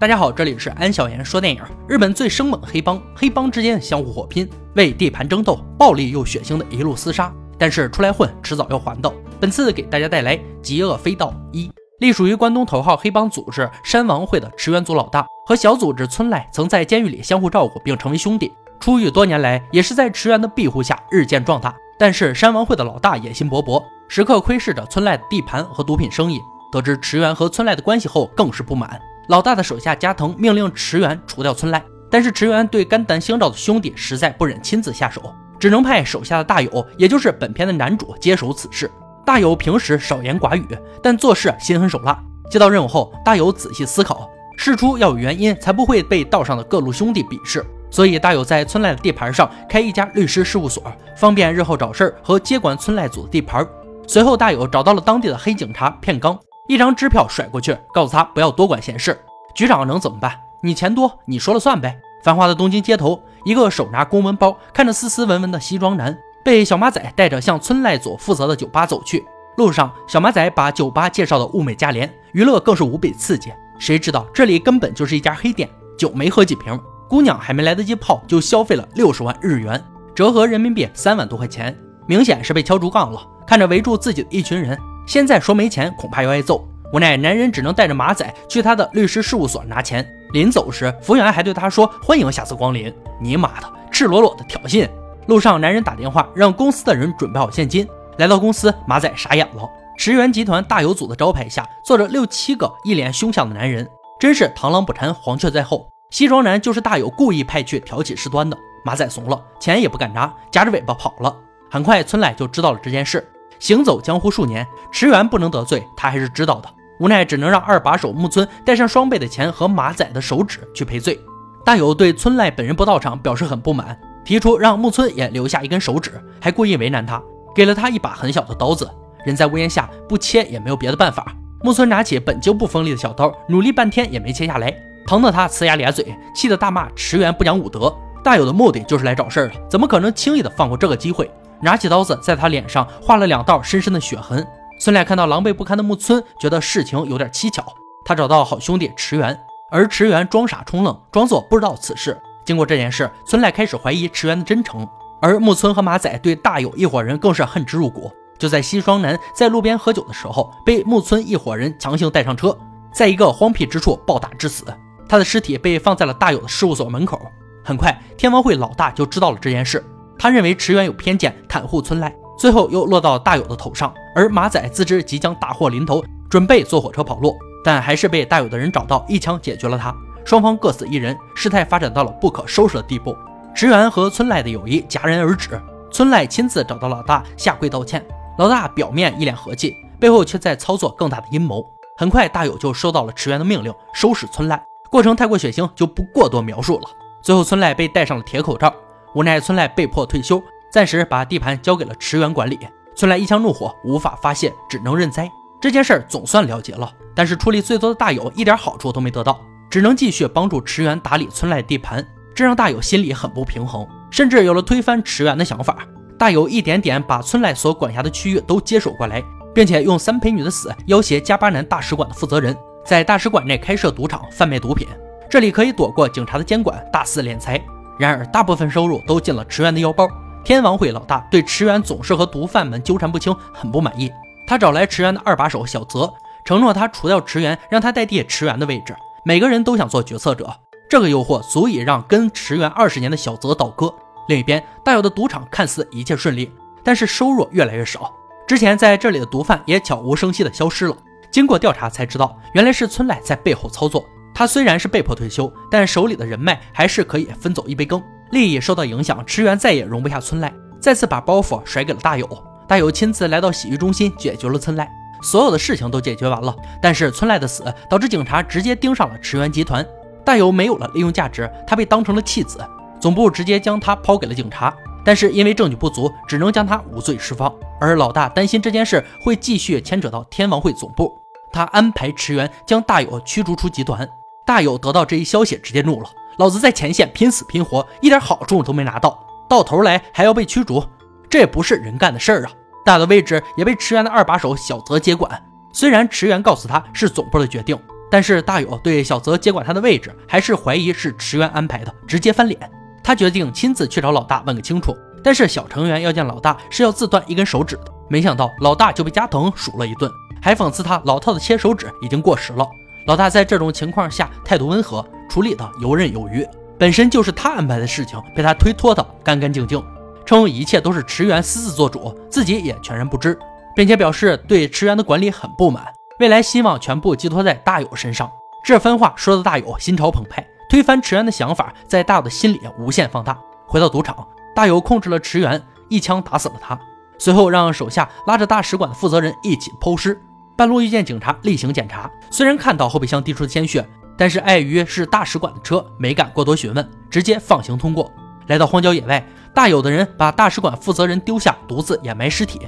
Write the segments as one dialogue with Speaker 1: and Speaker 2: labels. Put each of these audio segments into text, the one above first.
Speaker 1: 大家好，这里是安小言说电影。日本最生猛的黑帮，黑帮之间相互火拼，为地盘争斗，暴力又血腥的一路厮杀。但是出来混，迟早要还的。本次给大家带来《极恶飞盗一》。隶属于关东头号黑帮组织山王会的池原组老大和小组织村濑，曾在监狱里相互照顾，并成为兄弟。出狱多年来，也是在池原的庇护下日渐壮大。但是山王会的老大野心勃勃，时刻窥视着村濑的地盘和毒品生意。得知池原和村濑的关系后，更是不满。老大的手下加藤命令池原除掉村濑，但是池原对肝胆相照的兄弟实在不忍亲自下手，只能派手下的大友，也就是本片的男主接手此事。大友平时少言寡语，但做事心狠手辣。接到任务后，大友仔细思考，事出要有原因，才不会被道上的各路兄弟鄙视。所以大友在村濑的地盘上开一家律师事务所，方便日后找事儿和接管村濑组的地盘。随后，大友找到了当地的黑警察片冈。一张支票甩过去，告诉他不要多管闲事。局长能怎么办？你钱多，你说了算呗。繁华的东京街头，一个手拿公文包、看着斯斯文文的西装男，被小马仔带着向村濑佐负责的酒吧走去。路上，小马仔把酒吧介绍的物美价廉，娱乐更是无比刺激。谁知道这里根本就是一家黑店，酒没喝几瓶，姑娘还没来得及泡，就消费了六十万日元，折合人民币三万多块钱，明显是被敲竹杠了。看着围住自己的一群人。现在说没钱，恐怕要挨揍。无奈男人只能带着马仔去他的律师事务所拿钱。临走时，服务员还对他说：“欢迎下次光临。”你妈的，赤裸裸的挑衅！路上，男人打电话让公司的人准备好现金。来到公司，马仔傻眼了。驰源集团大有组的招牌下坐着六七个一脸凶相的男人，真是螳螂捕蝉，黄雀在后。西装男就是大有故意派去挑起事端的。马仔怂了，钱也不敢拿，夹着尾巴跑了。很快，村濑就知道了这件事。行走江湖数年，池原不能得罪他，还是知道的。无奈只能让二把手木村带上双倍的钱和马仔的手指去赔罪。大友对村濑本人不到场表示很不满，提出让木村也留下一根手指，还故意为难他，给了他一把很小的刀子。人在屋檐下，不切也没有别的办法。木村拿起本就不锋利的小刀，努力半天也没切下来，疼得他呲牙咧嘴，气得大骂池原不讲武德。大友的目的就是来找事儿的，怎么可能轻易的放过这个机会？拿起刀子，在他脸上划了两道深深的血痕。孙赖看到狼狈不堪的木村，觉得事情有点蹊跷。他找到好兄弟池原，而池原装傻充愣，装作不知道此事。经过这件事，孙赖开始怀疑池原的真诚，而木村和马仔对大友一伙人更是恨之入骨。就在西双男在路边喝酒的时候，被木村一伙人强行带上车，在一个荒僻之处暴打致死。他的尸体被放在了大友的事务所门口。很快，天王会老大就知道了这件事。他认为池原有偏见，袒护村濑，最后又落到大友的头上。而马仔自知即将大祸临头，准备坐火车跑路，但还是被大友的人找到，一枪解决了他。双方各死一人，事态发展到了不可收拾的地步。池原和村濑的友谊戛然而止。村濑亲自找到老大下跪道歉，老大表面一脸和气，背后却在操作更大的阴谋。很快，大友就收到了池原的命令，收拾村濑。过程太过血腥，就不过多描述了。最后，村濑被戴上了铁口罩。无奈村濑被迫退休，暂时把地盘交给了池原管理。村濑一腔怒火无法发泄，只能认栽。这件事儿总算了结了，但是出力最多的大友一点好处都没得到，只能继续帮助池原打理村濑地盘，这让大友心里很不平衡，甚至有了推翻池原的想法。大友一点点把村濑所管辖的区域都接手过来，并且用三陪女的死要挟加巴南大使馆的负责人，在大使馆内开设赌场，贩卖毒品，这里可以躲过警察的监管，大肆敛财。然而，大部分收入都进了池原的腰包。天王会老大对池原总是和毒贩们纠缠不清很不满意。他找来池原的二把手小泽，承诺他除掉池原，让他代替池原的位置。每个人都想做决策者，这个诱惑足以让跟池原二十年的小泽倒戈。另一边，大有的赌场看似一切顺利，但是收入越来越少。之前在这里的毒贩也悄无声息地消失了。经过调查才知道，原来是村濑在背后操作。他虽然是被迫退休，但手里的人脉还是可以分走一杯羹。利益受到影响，池原再也容不下村濑，再次把包袱甩给了大友。大友亲自来到洗浴中心解决了村濑，所有的事情都解决完了。但是村濑的死导致警察直接盯上了池原集团，大友没有了利用价值，他被当成了弃子。总部直接将他抛给了警察，但是因为证据不足，只能将他无罪释放。而老大担心这件事会继续牵扯到天王会总部，他安排池原将大友驱逐出集团。大友得到这一消息，直接怒了：“老子在前线拼死拼活，一点好处都没拿到，到头来还要被驱逐，这也不是人干的事儿啊！”大的位置也被池原的二把手小泽接管。虽然池原告诉他是总部的决定，但是大友对小泽接管他的位置还是怀疑是池原安排的，直接翻脸。他决定亲自去找老大问个清楚。但是小成员要见老大是要自断一根手指的，没想到老大就被加藤数了一顿，还讽刺他老套的切手指已经过时了。老大在这种情况下态度温和，处理的游刃有余。本身就是他安排的事情，被他推脱的干干净净，称一切都是池原私自做主，自己也全然不知，并且表示对池原的管理很不满，未来希望全部寄托在大友身上。这番话说的大友心潮澎湃，推翻池原的想法在大友的心里无限放大。回到赌场，大友控制了池原，一枪打死了他，随后让手下拉着大使馆的负责人一起剖尸。半路遇见警察，例行检查，虽然看到后备箱滴出的鲜血。但是碍于是大使馆的车，没敢过多询问，直接放行通过。来到荒郊野外，大有的人把大使馆负责人丢下，独自掩埋尸体。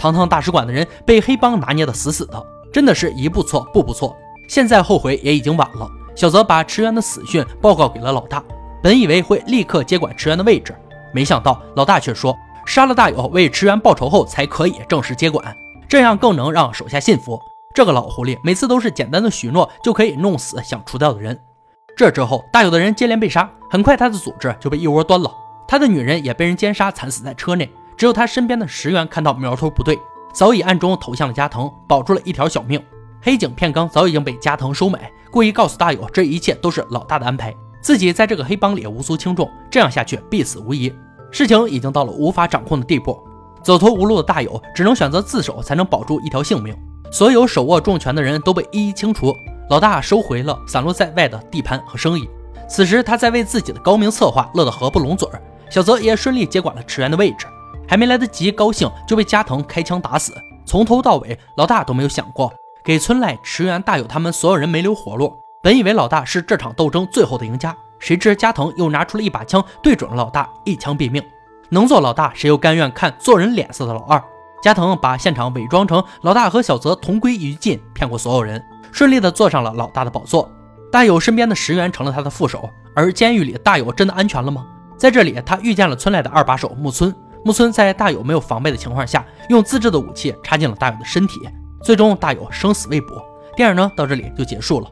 Speaker 1: 堂堂大使馆的人被黑帮拿捏的死死的，真的是一步错步步错。现在后悔也已经晚了。小泽把池原的死讯报告给了老大，本以为会立刻接管池原的位置，没想到老大却说杀了大友为池原报仇后才可以正式接管，这样更能让手下信服。这个老狐狸每次都是简单的许诺就可以弄死想除掉的人。这之后，大有的人接连被杀，很快他的组织就被一窝端了。他的女人也被人奸杀，惨死在车内。只有他身边的石原看到苗头不对，早已暗中投向了加藤，保住了一条小命。黑警片冈早已经被加藤收买，故意告诉大友这一切都是老大的安排，自己在这个黑帮里无足轻重，这样下去必死无疑。事情已经到了无法掌控的地步，走投无路的大友只能选择自首，才能保住一条性命。所有手握重权的人都被一一清除，老大收回了散落在外的地盘和生意。此时他在为自己的高明策划乐得合不拢嘴儿。小泽也顺利接管了池原的位置，还没来得及高兴，就被加藤开枪打死。从头到尾，老大都没有想过给村濑、池原、大友他们所有人没留活路。本以为老大是这场斗争最后的赢家，谁知加藤又拿出了一把枪，对准了老大，一枪毙命。能做老大，谁又甘愿看做人脸色的老二？加藤把现场伪装成老大和小泽同归于尽，骗过所有人，顺利的坐上了老大的宝座。大友身边的石原成了他的副手，而监狱里大友真的安全了吗？在这里，他遇见了村濑的二把手木村。木村在大友没有防备的情况下，用自制的武器插进了大友的身体，最终大友生死未卜。电影呢到这里就结束了。《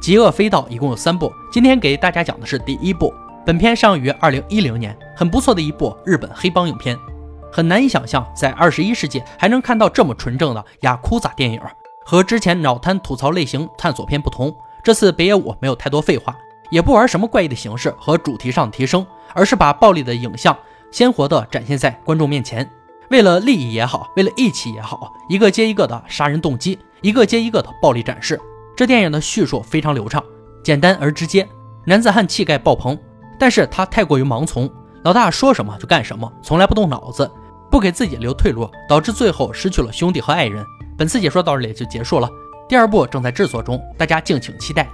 Speaker 1: 极恶飞盗》一共有三部，今天给大家讲的是第一部。本片上于二零一零年，很不错的一部日本黑帮影片。很难以想象，在二十一世纪还能看到这么纯正的雅库扎电影。和之前脑瘫吐槽类型探索片不同，这次北野武没有太多废话，也不玩什么怪异的形式和主题上提升，而是把暴力的影像鲜活地展现在观众面前。为了利益也好，为了义气也好，一个接一个的杀人动机，一个接一个的暴力展示。这电影的叙述非常流畅，简单而直接，男子汉气概爆棚。但是他太过于盲从，老大说什么就干什么，从来不动脑子。不给自己留退路，导致最后失去了兄弟和爱人。本次解说到这里就结束了，第二部正在制作中，大家敬请期待。